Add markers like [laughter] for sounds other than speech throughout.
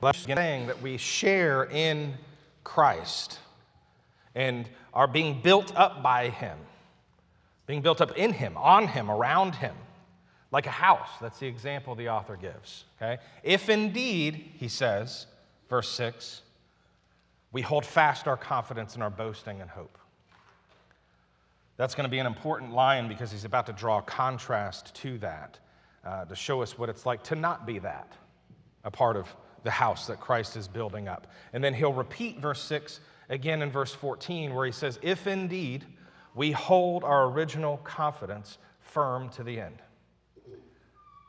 saying that we share in Christ and are being built up by Him, being built up in Him, on Him, around Him, like a house. That's the example the author gives. Okay? If indeed, he says, verse 6, we hold fast our confidence and our boasting and hope. That's going to be an important line because he's about to draw a contrast to that, uh, to show us what it's like to not be that, a part of the house that Christ is building up. And then he'll repeat verse 6 again in verse 14, where he says, If indeed we hold our original confidence firm to the end.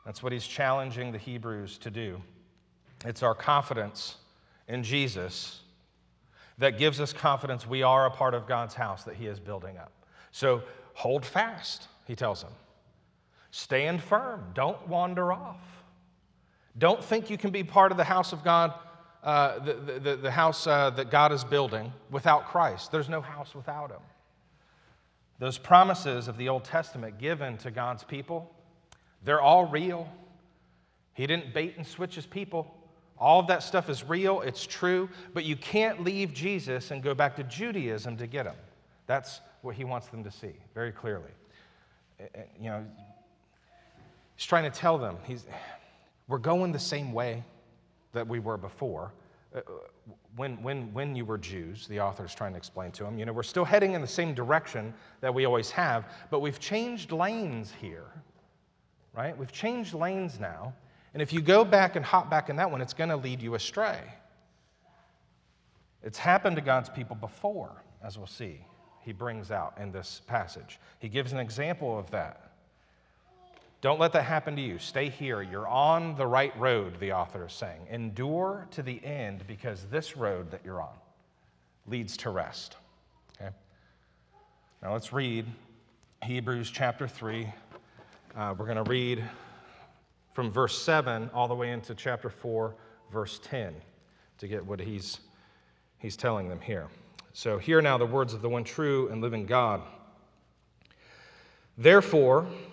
That's what he's challenging the Hebrews to do. It's our confidence in Jesus that gives us confidence we are a part of God's house that he is building up. So hold fast, he tells them. Stand firm. Don't wander off. Don't think you can be part of the house of God, uh, the, the, the, house uh, that God is building without Christ. There's no house without him. Those promises of the Old Testament given to God's people, they're all real. He didn't bait and switch his people. All of that stuff is real, it's true, but you can't leave Jesus and go back to Judaism to get him. That's what he wants them to see very clearly. Eh, eh, you know, he's trying to tell them he's, we're going the same way that we were before. Uh, when, when, when you were Jews, the author is trying to explain to them, you know, we're still heading in the same direction that we always have, but we've changed lanes here, right? We've changed lanes now. And if you go back and hop back in that one, it's going to lead you astray. It's happened to God's people before, as we'll see he brings out in this passage. He gives an example of that. Don't let that happen to you. Stay here. You're on the right road, the author is saying. Endure to the end because this road that you're on leads to rest. Okay? Now let's read Hebrews chapter 3. Uh, we're going to read from verse 7 all the way into chapter 4, verse 10, to get what he's, he's telling them here. So, hear now the words of the one true and living God. Therefore,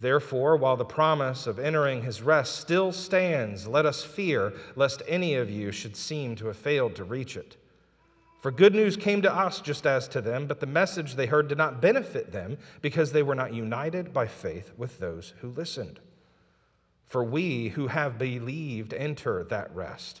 Therefore, while the promise of entering his rest still stands, let us fear lest any of you should seem to have failed to reach it. For good news came to us just as to them, but the message they heard did not benefit them because they were not united by faith with those who listened. For we who have believed enter that rest.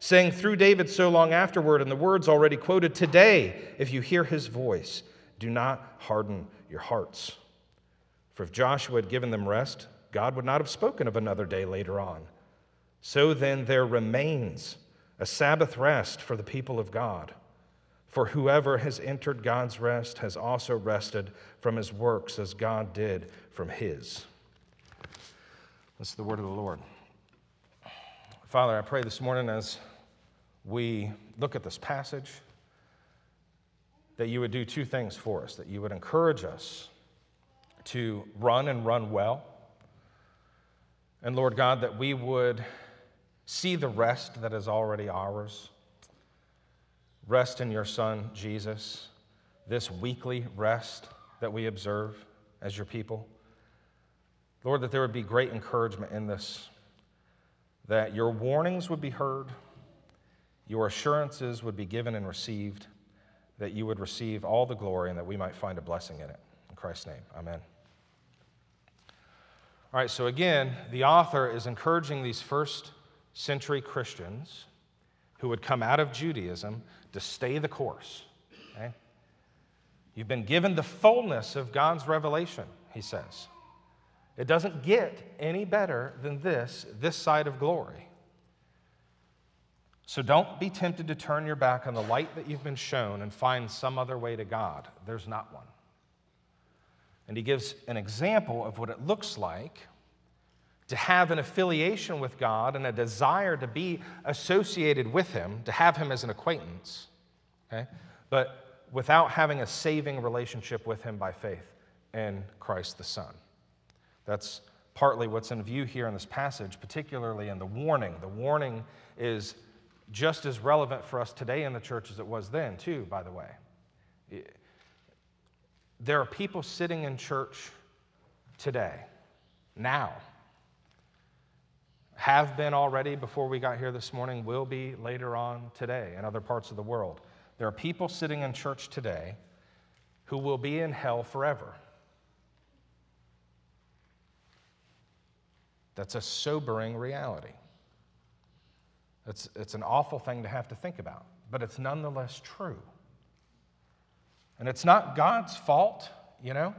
saying through David so long afterward, and the words already quoted today, if you hear his voice, do not harden your hearts. For if Joshua had given them rest, God would not have spoken of another day later on. So then, there remains a Sabbath rest for the people of God. For whoever has entered God's rest has also rested from his works as God did from his. This is the word of the Lord. Father, I pray this morning as we look at this passage that you would do two things for us that you would encourage us to run and run well. And Lord God, that we would see the rest that is already ours. Rest in your Son, Jesus, this weekly rest that we observe as your people. Lord, that there would be great encouragement in this, that your warnings would be heard, your assurances would be given and received, that you would receive all the glory, and that we might find a blessing in it. In Christ's name, amen. All right, so again, the author is encouraging these first century Christians who would come out of Judaism to stay the course. Okay? You've been given the fullness of God's revelation, he says. It doesn't get any better than this, this side of glory. So don't be tempted to turn your back on the light that you've been shown and find some other way to God. There's not one. And he gives an example of what it looks like to have an affiliation with God and a desire to be associated with Him, to have Him as an acquaintance, okay? but without having a saving relationship with Him by faith in Christ the Son. That's partly what's in view here in this passage, particularly in the warning. The warning is just as relevant for us today in the church as it was then, too, by the way. There are people sitting in church today, now, have been already before we got here this morning, will be later on today in other parts of the world. There are people sitting in church today who will be in hell forever. That's a sobering reality. It's, it's an awful thing to have to think about, but it's nonetheless true. And it's not God's fault, you know?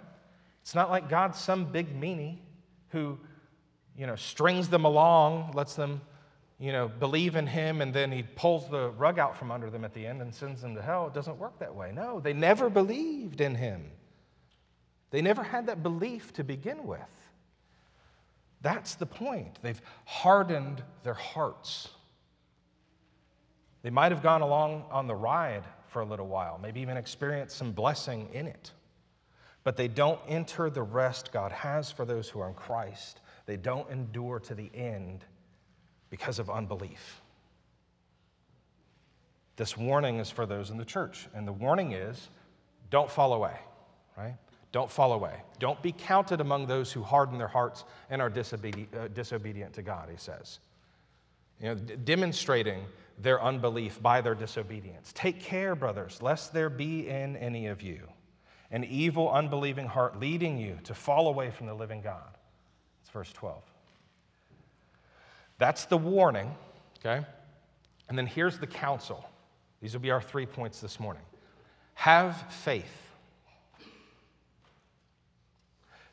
It's not like God's some big meanie who, you know, strings them along, lets them, you know, believe in Him, and then He pulls the rug out from under them at the end and sends them to hell. It doesn't work that way. No, they never believed in Him. They never had that belief to begin with. That's the point. They've hardened their hearts. They might have gone along on the ride for a little while, maybe even experienced some blessing in it. But they don't enter the rest God has for those who are in Christ. They don't endure to the end because of unbelief. This warning is for those in the church, and the warning is don't fall away, right? Don't fall away. Don't be counted among those who harden their hearts and are disobedient, uh, disobedient to God, he says. You know, d- demonstrating their unbelief by their disobedience. Take care, brothers, lest there be in any of you an evil, unbelieving heart leading you to fall away from the living God. It's verse 12. That's the warning, okay? And then here's the counsel. These will be our three points this morning. Have faith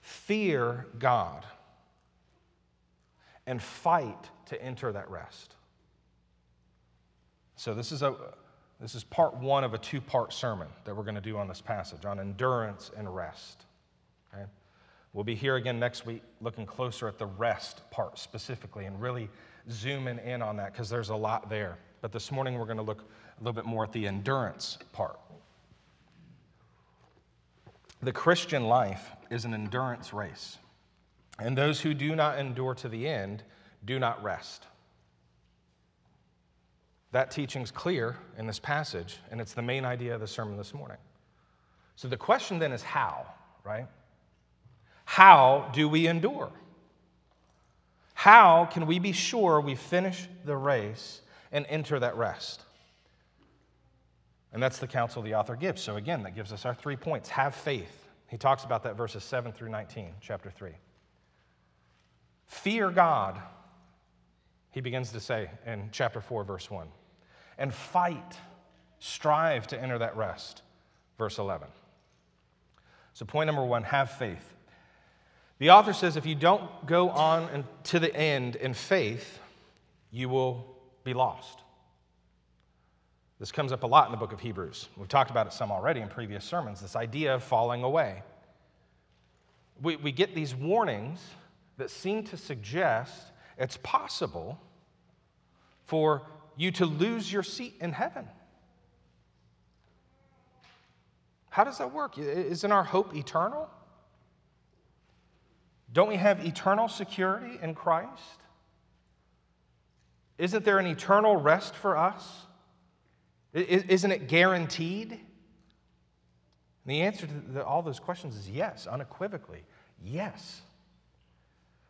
Fear God and fight to enter that rest. So, this is, a, this is part one of a two part sermon that we're going to do on this passage on endurance and rest. Okay? We'll be here again next week looking closer at the rest part specifically and really zooming in on that because there's a lot there. But this morning we're going to look a little bit more at the endurance part. The Christian life is an endurance race, and those who do not endure to the end do not rest. That teaching's clear in this passage, and it's the main idea of the sermon this morning. So the question then is how, right? How do we endure? How can we be sure we finish the race and enter that rest? And that's the counsel the author gives. So, again, that gives us our three points have faith. He talks about that verses 7 through 19, chapter 3. Fear God, he begins to say in chapter 4, verse 1. And fight, strive to enter that rest, verse 11. So, point number one have faith. The author says if you don't go on to the end in faith, you will be lost. This comes up a lot in the book of Hebrews. We've talked about it some already in previous sermons this idea of falling away. We, we get these warnings that seem to suggest it's possible for you to lose your seat in heaven. How does that work? Isn't our hope eternal? Don't we have eternal security in Christ? Isn't there an eternal rest for us? Isn't it guaranteed? And the answer to all those questions is yes, unequivocally. Yes.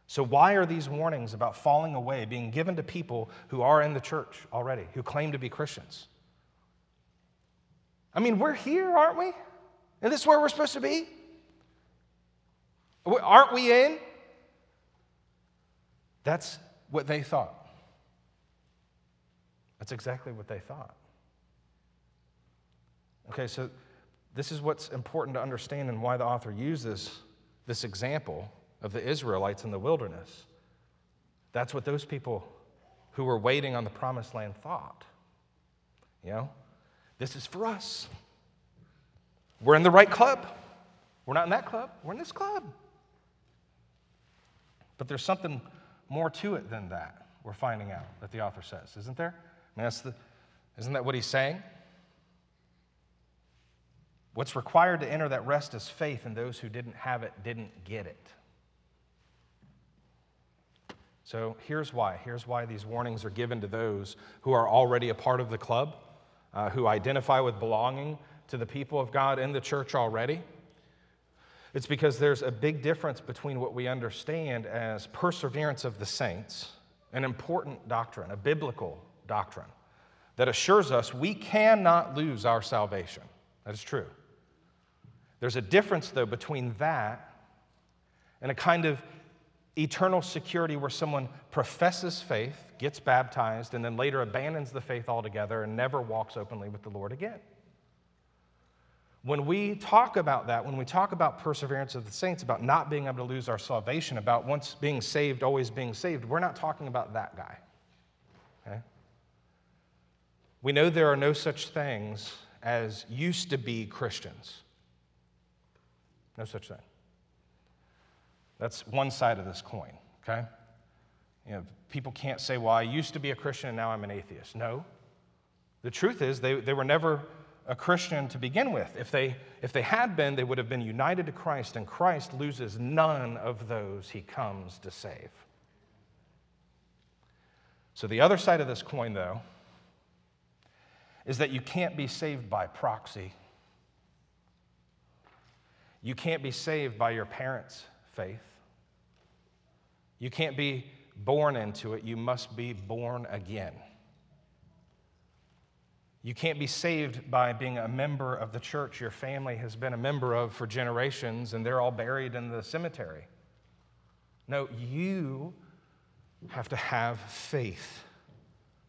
So, why are these warnings about falling away being given to people who are in the church already, who claim to be Christians? I mean, we're here, aren't we? And this is where we're supposed to be? Aren't we in? That's what they thought. That's exactly what they thought. Okay, so this is what's important to understand and why the author uses this example of the Israelites in the wilderness. That's what those people who were waiting on the promised land thought. You know, this is for us. We're in the right club. We're not in that club, we're in this club. But there's something more to it than that, we're finding out, that the author says, isn't there? I mean, that's the, isn't that what he's saying? What's required to enter that rest is faith, and those who didn't have it didn't get it. So here's why. Here's why these warnings are given to those who are already a part of the club, uh, who identify with belonging to the people of God in the church already. It's because there's a big difference between what we understand as perseverance of the saints, an important doctrine, a biblical doctrine that assures us we cannot lose our salvation. That is true. There's a difference, though, between that and a kind of eternal security where someone professes faith, gets baptized, and then later abandons the faith altogether and never walks openly with the Lord again. When we talk about that, when we talk about perseverance of the saints, about not being able to lose our salvation, about once being saved, always being saved, we're not talking about that guy. Okay? We know there are no such things as used to be Christians. No such thing. That's one side of this coin, okay? You know, people can't say, well, I used to be a Christian and now I'm an atheist. No. The truth is, they, they were never a Christian to begin with. If they, if they had been, they would have been united to Christ, and Christ loses none of those he comes to save. So, the other side of this coin, though, is that you can't be saved by proxy you can't be saved by your parents' faith. You can't be born into it. You must be born again. You can't be saved by being a member of the church your family has been a member of for generations and they're all buried in the cemetery. No, you have to have faith,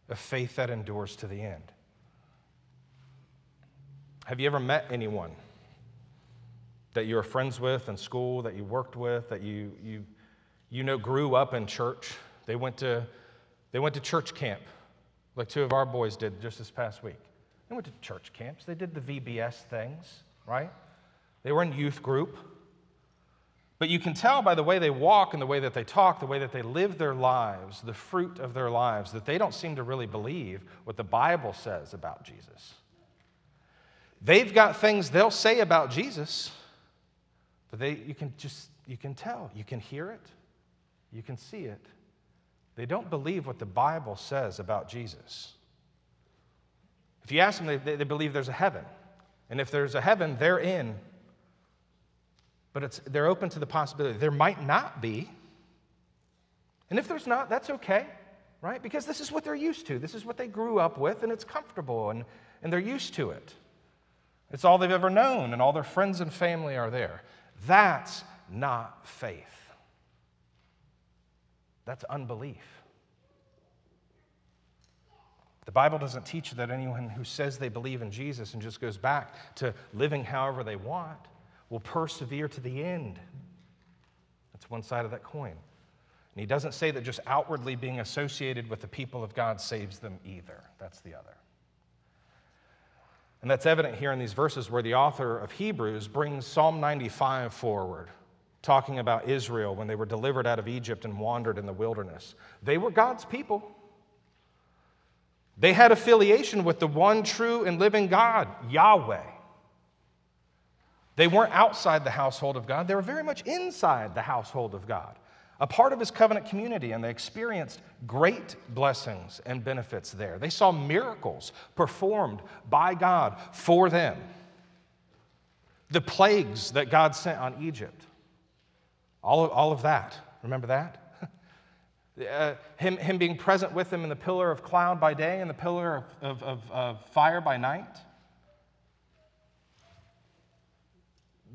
a faith that endures to the end. Have you ever met anyone? That you were friends with in school, that you worked with, that you, you, you know grew up in church. They went, to, they went to church camp, like two of our boys did just this past week. They went to church camps, they did the VBS things, right? They were in youth group. But you can tell by the way they walk and the way that they talk, the way that they live their lives, the fruit of their lives, that they don't seem to really believe what the Bible says about Jesus. They've got things they'll say about Jesus, but they, you can just, you can tell, you can hear it, you can see it. They don't believe what the Bible says about Jesus. If you ask them, they, they believe there's a heaven. And if there's a heaven, they're in. But it's, they're open to the possibility there might not be. And if there's not, that's okay, right? Because this is what they're used to. This is what they grew up with, and it's comfortable, and, and they're used to it. It's all they've ever known, and all their friends and family are there. That's not faith. That's unbelief. The Bible doesn't teach that anyone who says they believe in Jesus and just goes back to living however they want will persevere to the end. That's one side of that coin. And he doesn't say that just outwardly being associated with the people of God saves them either. That's the other. And that's evident here in these verses where the author of Hebrews brings Psalm 95 forward talking about Israel when they were delivered out of Egypt and wandered in the wilderness. They were God's people. They had affiliation with the one true and living God, Yahweh. They weren't outside the household of God, they were very much inside the household of God, a part of his covenant community, and they experienced great blessings and benefits there. They saw miracles performed by God for them. The plagues that God sent on Egypt, all of, all of that. Remember that? [laughs] Uh, him, him being present with them in the pillar of cloud by day and the pillar of, of, of, of fire by night.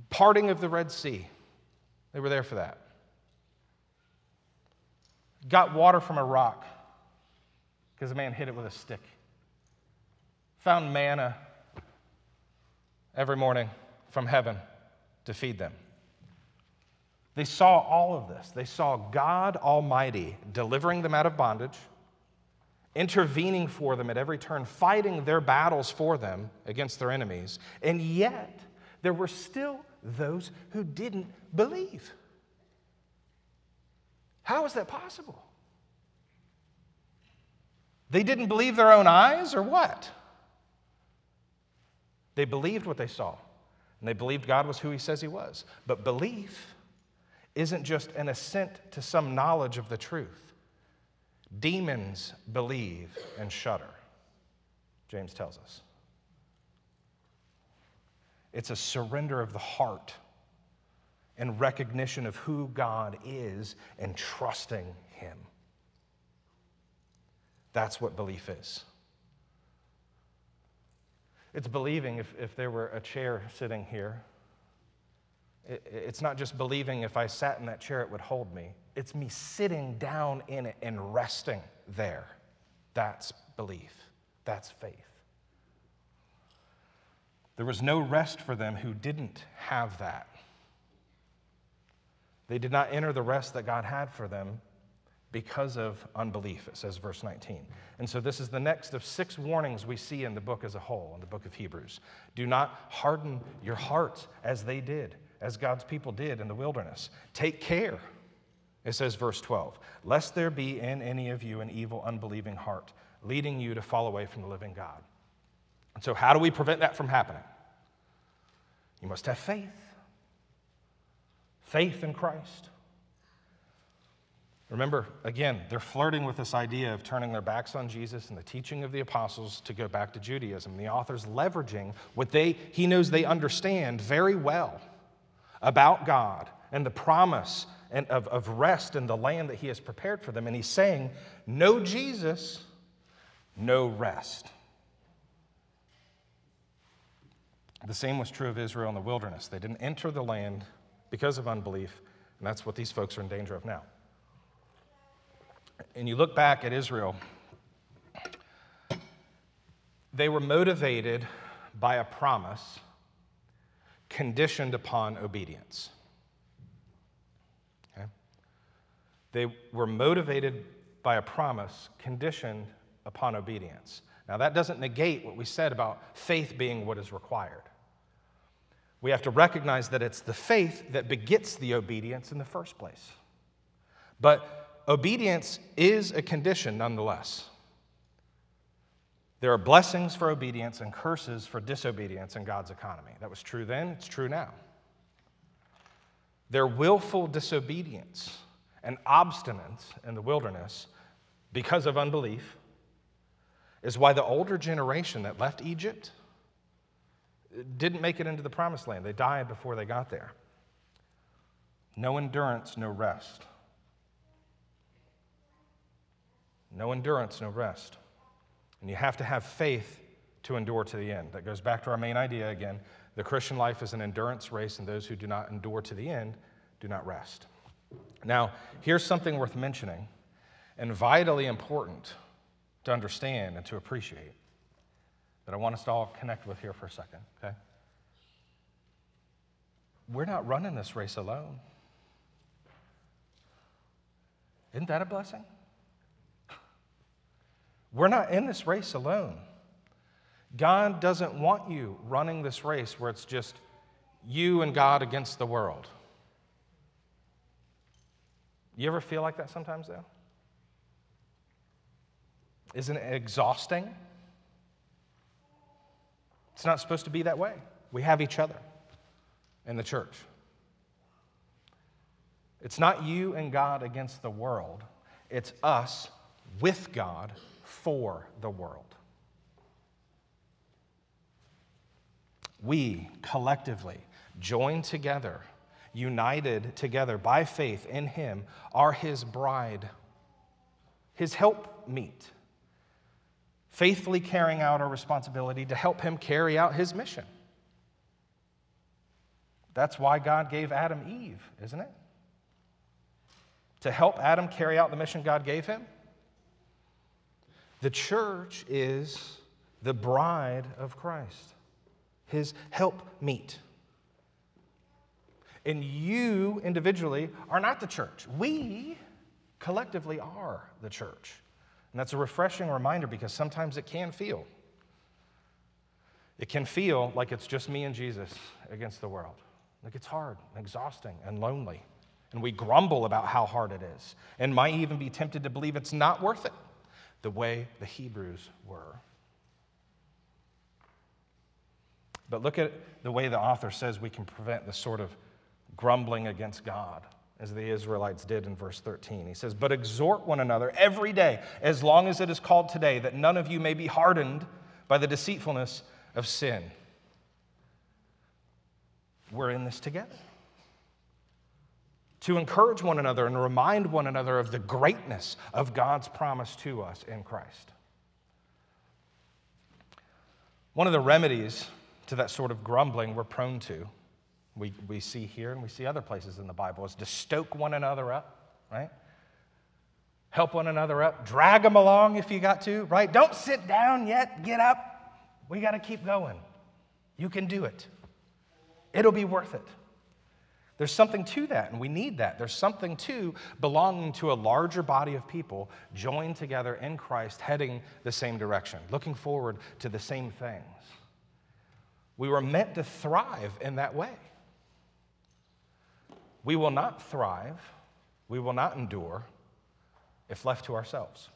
Parting of the Red Sea. They were there for that. Got water from a rock because a man hit it with a stick. Found manna every morning from heaven to feed them. They saw all of this. They saw God Almighty delivering them out of bondage, intervening for them at every turn, fighting their battles for them against their enemies. And yet, there were still those who didn't believe. How is that possible? They didn't believe their own eyes, or what? They believed what they saw, and they believed God was who He says He was. But belief isn't just an assent to some knowledge of the truth. Demons believe and shudder, James tells us. It's a surrender of the heart and recognition of who God is and trusting Him. That's what belief is. It's believing if, if there were a chair sitting here it's not just believing if I sat in that chair, it would hold me. It's me sitting down in it and resting there. That's belief. That's faith. There was no rest for them who didn't have that. They did not enter the rest that God had for them because of unbelief, it says, verse 19. And so, this is the next of six warnings we see in the book as a whole, in the book of Hebrews. Do not harden your hearts as they did as God's people did in the wilderness. Take care, it says, verse 12, lest there be in any of you an evil, unbelieving heart, leading you to fall away from the living God. And so, how do we prevent that from happening? You must have faith. Faith in Christ. Remember, again, they're flirting with this idea of turning their backs on Jesus and the teaching of the apostles to go back to Judaism. The author's leveraging what they, he knows they understand very well about God and the promise and of, of rest in the land that He has prepared for them. And He's saying, No Jesus, no rest. The same was true of Israel in the wilderness. They didn't enter the land because of unbelief, and that's what these folks are in danger of now. And you look back at Israel, they were motivated by a promise conditioned upon obedience. Okay? They were motivated by a promise conditioned upon obedience. Now, that doesn't negate what we said about faith being what is required. We have to recognize that it's the faith that begets the obedience in the first place. But obedience is a condition nonetheless. There are blessings for obedience and curses for disobedience in God's economy. That was true then, it's true now. Their willful disobedience and obstinance in the wilderness because of unbelief is why the older generation that left Egypt didn't make it into the promised land. They died before they got there. No endurance, no rest. No endurance, no rest. And you have to have faith to endure to the end. That goes back to our main idea again. The Christian life is an endurance race, and those who do not endure to the end do not rest. Now, here's something worth mentioning and vitally important to understand and to appreciate that I want us to all connect with here for a second, okay? We're not running this race alone. Isn't that a blessing? We're not in this race alone. God doesn't want you running this race where it's just you and God against the world. You ever feel like that sometimes, though? Isn't it exhausting? It's not supposed to be that way. We have each other in the church. It's not you and God against the world, it's us with God for the world. We collectively, joined together, united together by faith in Him, are His bride, His helpmeet, faithfully carrying out our responsibility to help Him carry out His mission. That's why God gave Adam Eve, isn't it? To help Adam carry out the mission God gave him. The church is the bride of Christ, his helpmeet. And you individually are not the church. We collectively are the church. And that's a refreshing reminder because sometimes it can feel. It can feel like it's just me and Jesus against the world. Like it's hard and exhausting and lonely. And we grumble about how hard it is and might even be tempted to believe it's not worth it the way the Hebrews were. But look at the way the author says we can prevent this sort of grumbling against God, as the Israelites did in verse 13. He says, But exhort one another every day, as long as it is called today, that none of you may be hardened by the deceitfulness of sin. We're in this together to encourage one another and remind one another of the greatness of God's promise to us in Christ. One of the remedies to that sort of grumbling we're prone to, we, we see here and we see other places in the Bible, is to stoke one another up, right? Help one another up, drag them along if you got to, right? Don't sit down yet, get up. We got to keep going. You can do it, it'll be worth it. There's something to that, and we need that. There's something to belonging to a larger body of people joined together in Christ, heading the same direction, looking forward to the same things. We were meant to thrive in that way. We will not thrive, we will not endure if left to ourselves.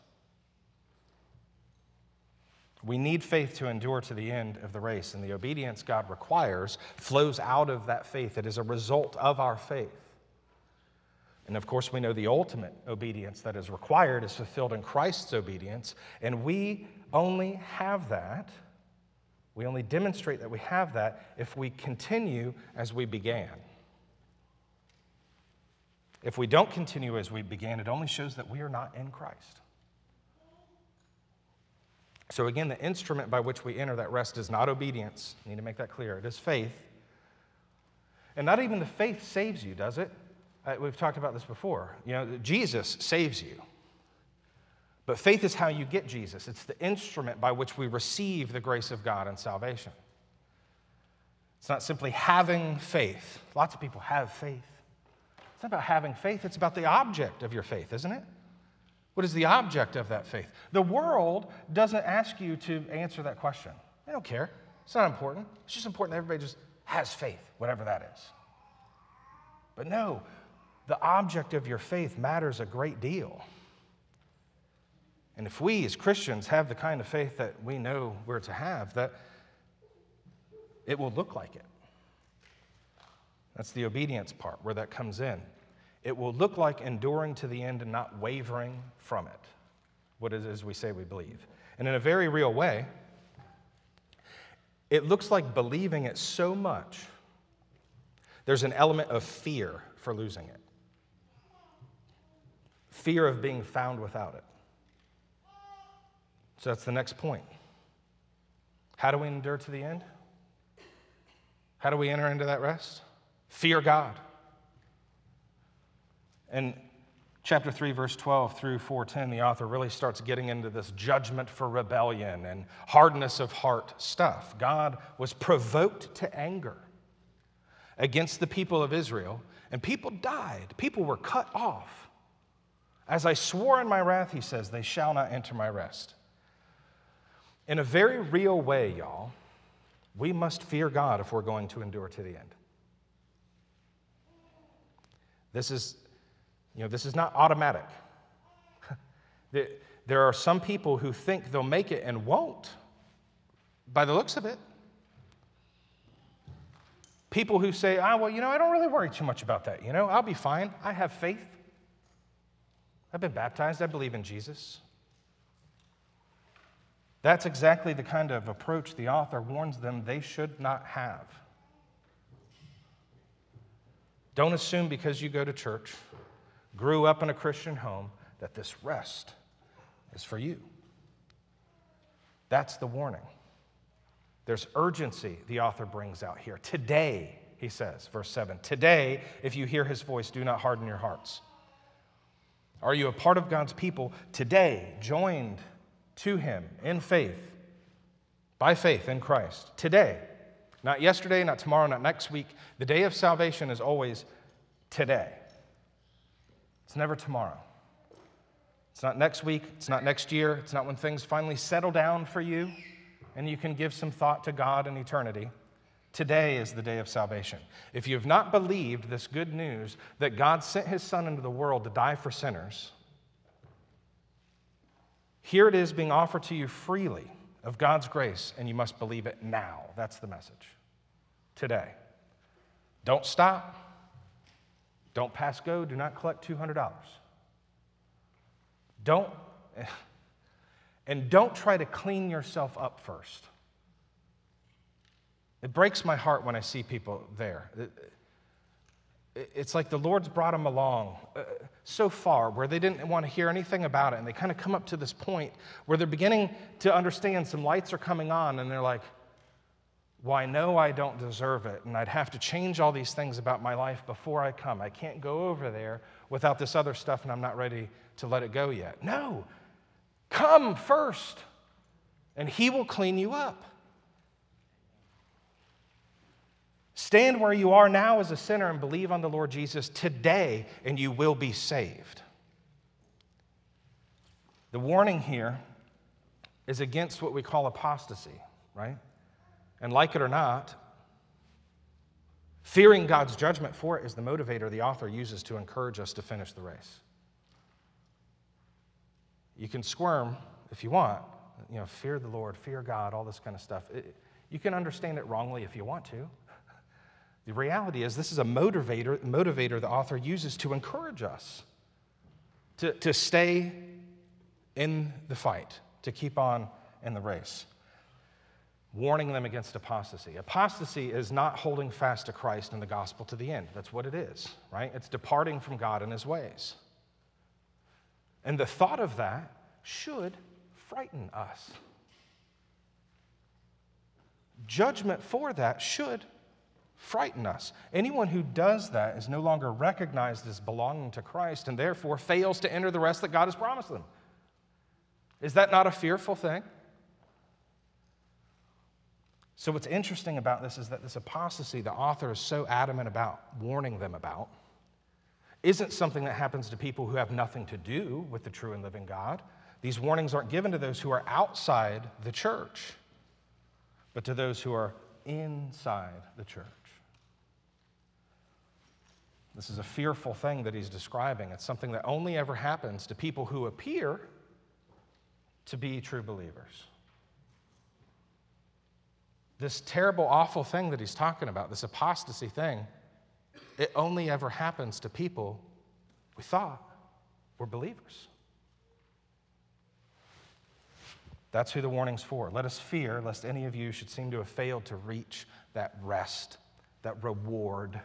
We need faith to endure to the end of the race, and the obedience God requires flows out of that faith. It is a result of our faith. And of course, we know the ultimate obedience that is required is fulfilled in Christ's obedience, and we only have that, we only demonstrate that we have that if we continue as we began. If we don't continue as we began, it only shows that we are not in Christ. So, again, the instrument by which we enter that rest is not obedience. I need to make that clear. It is faith. And not even the faith saves you, does it? Uh, we've talked about this before. You know, Jesus saves you. But faith is how you get Jesus, it's the instrument by which we receive the grace of God and salvation. It's not simply having faith. Lots of people have faith. It's not about having faith, it's about the object of your faith, isn't it? What is the object of that faith? The world doesn't ask you to answer that question. They don't care. It's not important. It's just important that everybody just has faith, whatever that is. But no, the object of your faith matters a great deal. And if we as Christians have the kind of faith that we know we're to have, that it will look like it. That's the obedience part where that comes in. It will look like enduring to the end and not wavering from it, what it is we say we believe. And in a very real way, it looks like believing it so much, there's an element of fear for losing it fear of being found without it. So that's the next point. How do we endure to the end? How do we enter into that rest? Fear God. And chapter 3 verse 12 through 410 the author really starts getting into this judgment for rebellion and hardness of heart stuff. God was provoked to anger against the people of israel and people died. People were cut off. As i swore in my wrath he says they shall not enter my rest. In a very real way y'all we must fear god if we're going to endure to the end this is You know, this is not automatic. [laughs] there are some people who think they'll make it and won't, by the looks of it. People who say, ah, well, you know, I don't really worry too much about that. You know, I'll be fine. I have faith. I've been baptized. I believe in Jesus. That's exactly the kind of approach the author warns them they should not have. Don't assume because you go to church, grew up in a Christian home, that this rest is for you. That's the warning. There's urgency the author brings out here. Today, he says, verse 7 Today, if you hear his voice, do not harden your hearts. Are you a part of God's people today, joined to him in faith, by faith in Christ? Today. Not yesterday, not tomorrow, not next week. The day of salvation is always today. It's never tomorrow. It's not next week, it's not next year, it's not when things finally settle down for you and you can give some thought to God and eternity. Today is the day of salvation. If you have not believed this good news that God sent his Son into the world to die for sinners, here it is being offered to you freely of God's grace, and you must believe it now. That's the message. Today. Don't stop. Don't pass go. Do not collect $200. Don't, [laughs] and don't try to clean yourself up first. It breaks my heart when I see people there. It's like the Lord's brought them along uh, so far where they didn't want to hear anything about it. And they kind of come up to this point where they're beginning to understand some lights are coming on, and they're like, well, I know I don't deserve it, and I'd have to change all these things about my life before I come. I can't go over there without this other stuff, and I'm not ready to let it go yet. No, come first, and He will clean you up. Stand where you are now as a sinner and believe on the Lord Jesus today, and you will be saved. The warning here is against what we call apostasy, right? And like it or not, fearing God's judgment for it is the motivator the author uses to encourage us to finish the race. You can squirm if you want, you know, fear the Lord, fear God, all this kind of stuff. It, you can understand it wrongly if you want to. [laughs] The reality is, this is a motivator, motivator the author uses to encourage us to, to stay in the fight, to keep on in the race warning them against apostasy. Apostasy is not holding fast to Christ and the gospel to the end. That's what it is, right? It's departing from God and his ways. And the thought of that should frighten us. Judgment for that should frighten us. Anyone who does that is no longer recognized as belonging to Christ and therefore fails to enter the rest that God has promised them. Is that not a fearful thing? So, what's interesting about this is that this apostasy the author is so adamant about warning them about isn't something that happens to people who have nothing to do with the true and living God. These warnings aren't given to those who are outside the church, but to those who are inside the church. This is a fearful thing that he's describing. It's something that only ever happens to people who appear to be true believers. This terrible, awful thing that he's talking about, this apostasy thing, it only ever happens to people we thought were believers. That's who the warning's for. Let us fear lest any of you should seem to have failed to reach that rest, that reward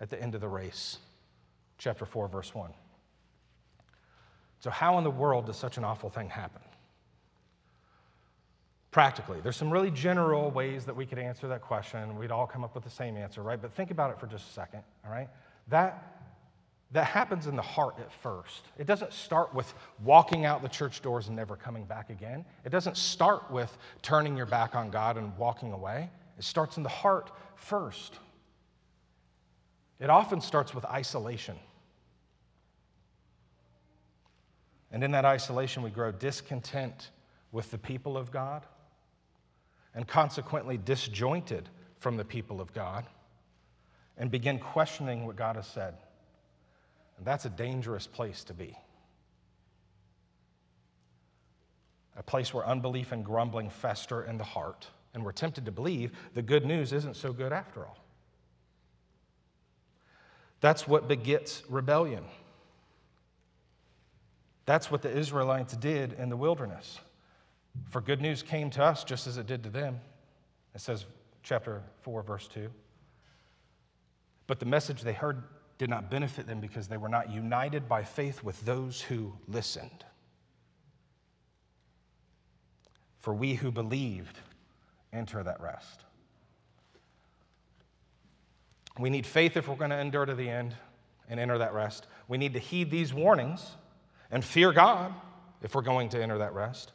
at the end of the race. Chapter 4, verse 1. So, how in the world does such an awful thing happen? Practically. There's some really general ways that we could answer that question. We'd all come up with the same answer, right? But think about it for just a second, all right? That, that happens in the heart at first. It doesn't start with walking out the church doors and never coming back again. It doesn't start with turning your back on God and walking away. It starts in the heart first. It often starts with isolation. And in that isolation, we grow discontent with the people of God and consequently disjointed from the people of God and begin questioning what God has said. And that's a dangerous place to be. A place where unbelief and grumbling fester in the heart, and we're tempted to believe the good news isn't so good after all. That's what begets rebellion. That's what the Israelites did in the wilderness. For good news came to us just as it did to them. It says, chapter 4, verse 2. But the message they heard did not benefit them because they were not united by faith with those who listened. For we who believed enter that rest. We need faith if we're going to endure to the end and enter that rest. We need to heed these warnings and fear God if we're going to enter that rest.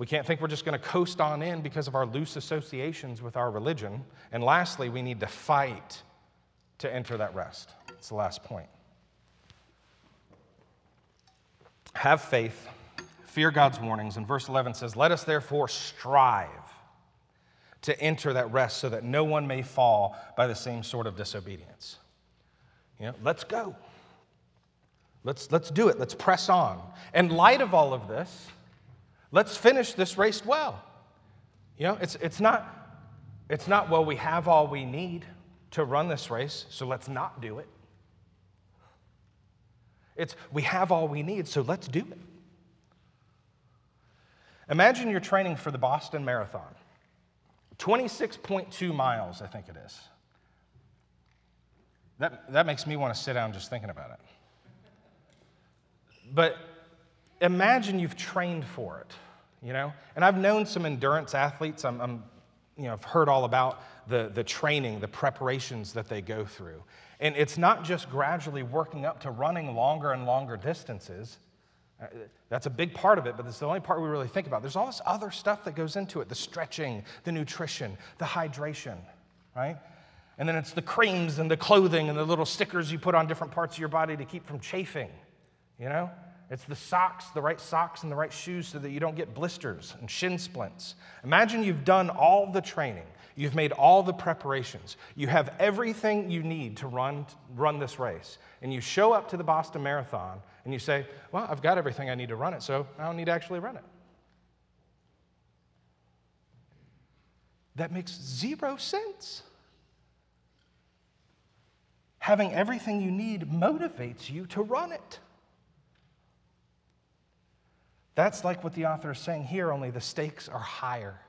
We can't think we're just going to coast on in because of our loose associations with our religion. And lastly, we need to fight to enter that rest. It's the last point. Have faith, fear God's warnings. And verse 11 says, Let us therefore strive to enter that rest so that no one may fall by the same sort of disobedience. You know, let's go. Let's, let's do it. Let's press on. In light of all of this, let's finish this race well. You know, it's, it's, not, it's not, well, we have all we need to run this race, so let's not do it. It's, we have all we need, so let's do it. Imagine you're training for the Boston Marathon. 26.2 miles, I think it is. That, that makes me want to sit down just thinking about it. But imagine you've trained for it, you know? And I've known some endurance athletes, I'm, I'm you know, I've heard all about the, the training, the preparations that they go through. And it's not just gradually working up to running longer and longer distances. Uh, that's a big part of it, but it's the only part we really think about. There's all this other stuff that goes into it the stretching, the nutrition, the hydration, right? And then it's the creams and the clothing and the little stickers you put on different parts of your body to keep from chafing, you know? It's the socks, the right socks and the right shoes so that you don't get blisters and shin splints. Imagine you've done all the training, you've made all the preparations, you have everything you need to run, run this race, and you show up to the Boston Marathon and you say, Well, I've got everything I need to run it, so I don't need to actually run it. That makes zero sense. Having everything you need motivates you to run it. That's like what the author is saying here, only the stakes are higher.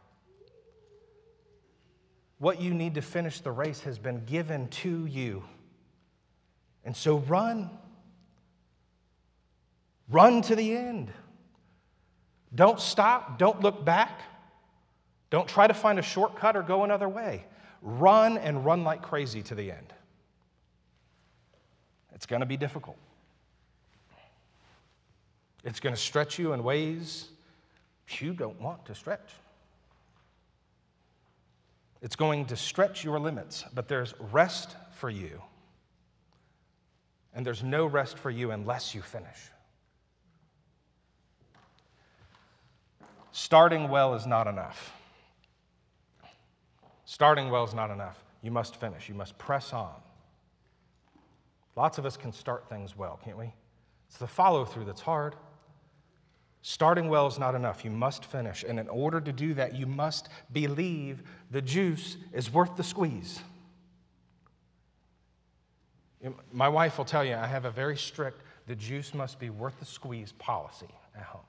What you need to finish the race has been given to you. And so run. Run to the end. Don't stop. Don't look back. Don't try to find a shortcut or go another way. Run and run like crazy to the end. It's going to be difficult. It's going to stretch you in ways you don't want to stretch. It's going to stretch your limits, but there's rest for you. And there's no rest for you unless you finish. Starting well is not enough. Starting well is not enough. You must finish, you must press on. Lots of us can start things well, can't we? It's the follow through that's hard. Starting well is not enough. You must finish. And in order to do that, you must believe the juice is worth the squeeze. My wife will tell you I have a very strict, the juice must be worth the squeeze policy at home.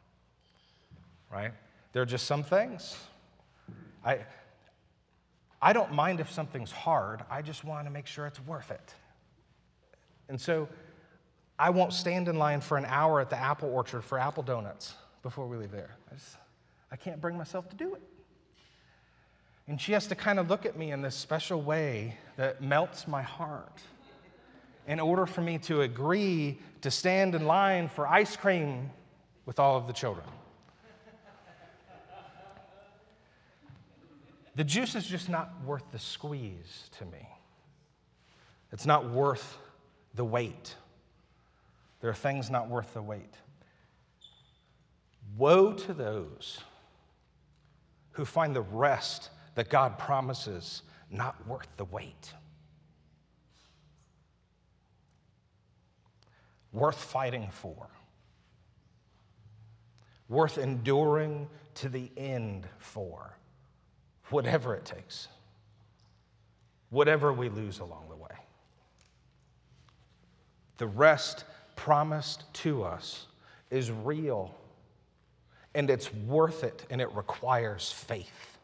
Right? There are just some things. I, I don't mind if something's hard, I just want to make sure it's worth it. And so I won't stand in line for an hour at the apple orchard for apple donuts before we leave there. I, just, I can't bring myself to do it. And she has to kind of look at me in this special way that melts my heart in order for me to agree to stand in line for ice cream with all of the children. the juice is just not worth the squeeze to me. It's not worth the wait. There are things not worth the wait. Woe to those who find the rest that God promises not worth the wait. worth fighting for, worth enduring to the end for, whatever it takes, whatever we lose along the way. The rest promised to us is real and it's worth it and it requires faith,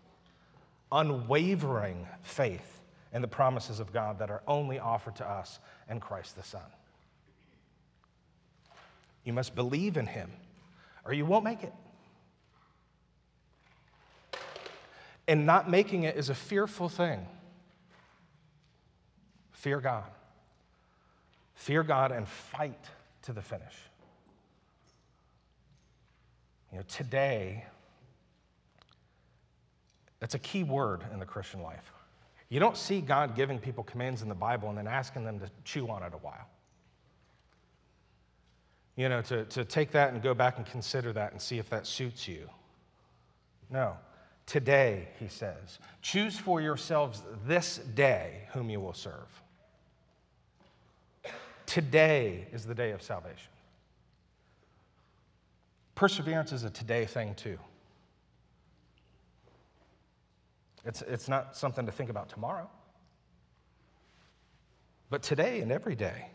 unwavering faith in the promises of God that are only offered to us in Christ the Son. You must believe in Him or you won't make it. And not making it is a fearful thing. Fear God. Fear God and fight to the finish. You know, today, that's a key word in the Christian life. You don't see God giving people commands in the Bible and then asking them to chew on it a while. You know, to, to take that and go back and consider that and see if that suits you. No. Today, he says, choose for yourselves this day whom you will serve. Today is the day of salvation. Perseverance is a today thing, too. It's, it's not something to think about tomorrow, but today and every day.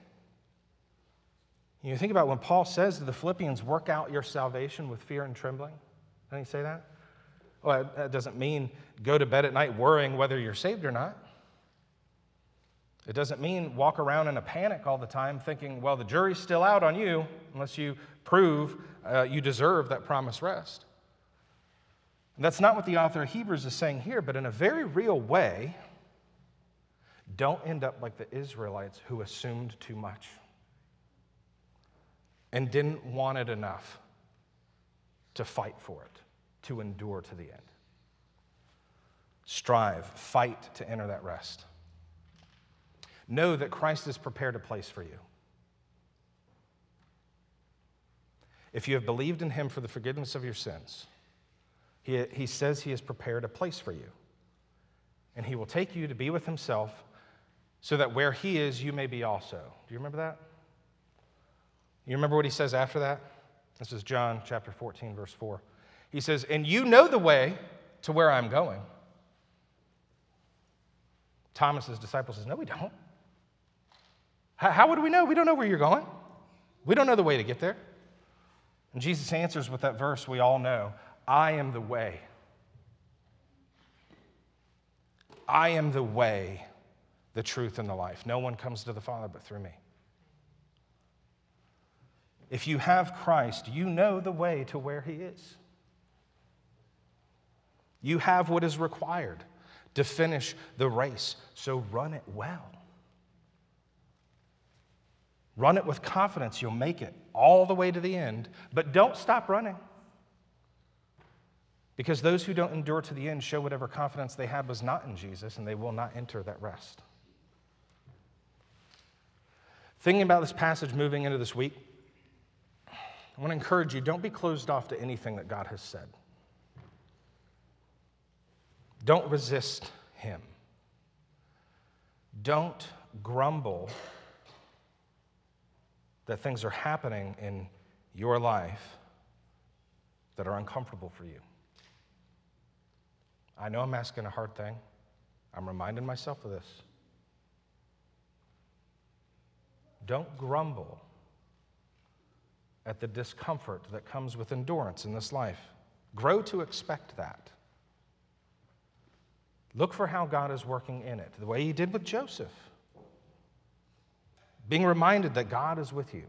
You think about when Paul says to the Philippians, work out your salvation with fear and trembling. Doesn't he say that? Well, that doesn't mean go to bed at night worrying whether you're saved or not. It doesn't mean walk around in a panic all the time thinking, well, the jury's still out on you unless you prove uh, you deserve that promised rest. And that's not what the author of Hebrews is saying here, but in a very real way, don't end up like the Israelites who assumed too much and didn't want it enough to fight for it, to endure to the end. Strive, fight to enter that rest. Know that Christ has prepared a place for you. If you have believed in him for the forgiveness of your sins, he, he says he has prepared a place for you. And he will take you to be with himself so that where he is, you may be also. Do you remember that? You remember what he says after that? This is John chapter 14, verse 4. He says, And you know the way to where I'm going. Thomas's disciple says, No, we don't. How, how would we know? We don't know where you're going. We don't know the way to get there. And Jesus answers with that verse we all know I am the way. I am the way, the truth, and the life. No one comes to the Father but through me. If you have Christ, you know the way to where He is. You have what is required to finish the race, so run it well. Run it with confidence, you'll make it all the way to the end, but don't stop running. Because those who don't endure to the end show whatever confidence they had was not in Jesus, and they will not enter that rest. Thinking about this passage moving into this week, I want to encourage you don't be closed off to anything that God has said. Don't resist Him. Don't grumble that things are happening in your life that are uncomfortable for you. I know I'm asking a hard thing. I'm reminding myself of this. Don't grumble at the discomfort that comes with endurance in this life. Grow to expect that. Look for how God is working in it, the way He did with Joseph being reminded that God is with you.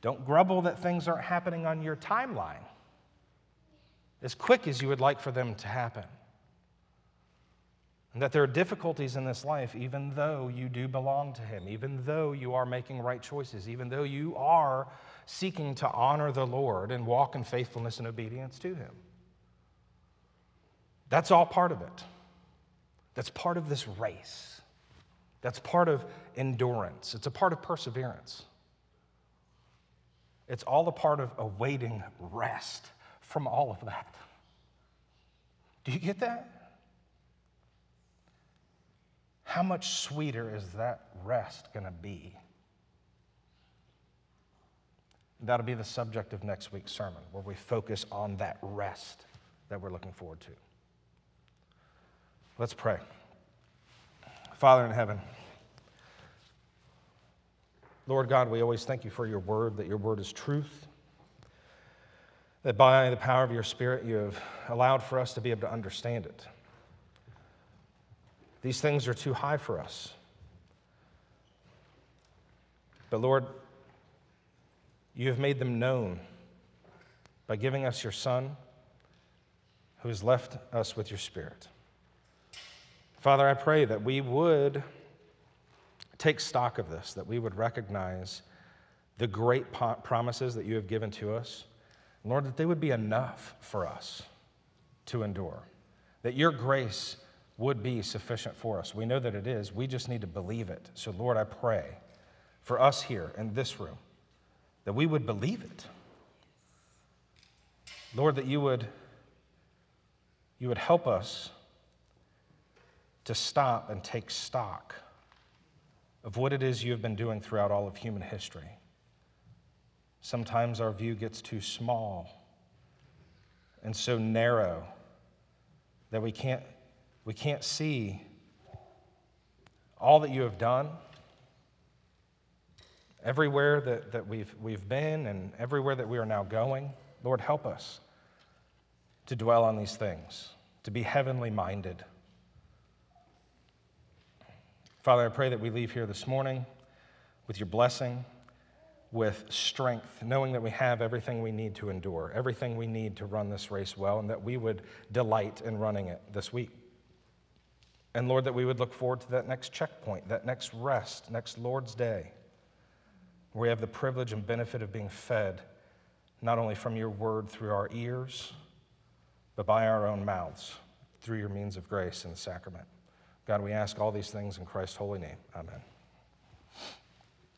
Don't grumble that things aren't happening on your timeline as quick as you would like for them to happen. And that there are difficulties in this life, even though you do belong to Him, even though you are making right choices, even though you are seeking to honor the Lord and walk in faithfulness and obedience to Him. That's all part of it. That's part of this race. That's part of endurance, it's a part of perseverance. It's all a part of awaiting rest from all of that. Do you get that? How much sweeter is that rest going to be That'll be the subject of next week's sermon, where we focus on that rest that we're looking forward to. Let's pray. Father in heaven, Lord God, we always thank you for your word, that your word is truth, that by the power of your Spirit, you have allowed for us to be able to understand it. These things are too high for us. But Lord, you have made them known by giving us your Son, who has left us with your Spirit. Father, I pray that we would take stock of this, that we would recognize the great promises that you have given to us. Lord, that they would be enough for us to endure, that your grace would be sufficient for us. We know that it is. We just need to believe it. So, Lord, I pray for us here in this room that we would believe it. Lord, that you would, you would help us to stop and take stock of what it is you have been doing throughout all of human history. Sometimes our view gets too small and so narrow that we can't, we can't see all that you have done, everywhere that, that we've, we've been, and everywhere that we are now going. Lord, help us to dwell on these things, to be heavenly minded. Father, I pray that we leave here this morning with your blessing, with strength, knowing that we have everything we need to endure, everything we need to run this race well, and that we would delight in running it this week. And Lord, that we would look forward to that next checkpoint, that next rest, next Lord's Day, where we have the privilege and benefit of being fed not only from your word through our ears, but by our own mouths through your means of grace and the sacrament. God, we ask all these things in Christ's holy name. Amen.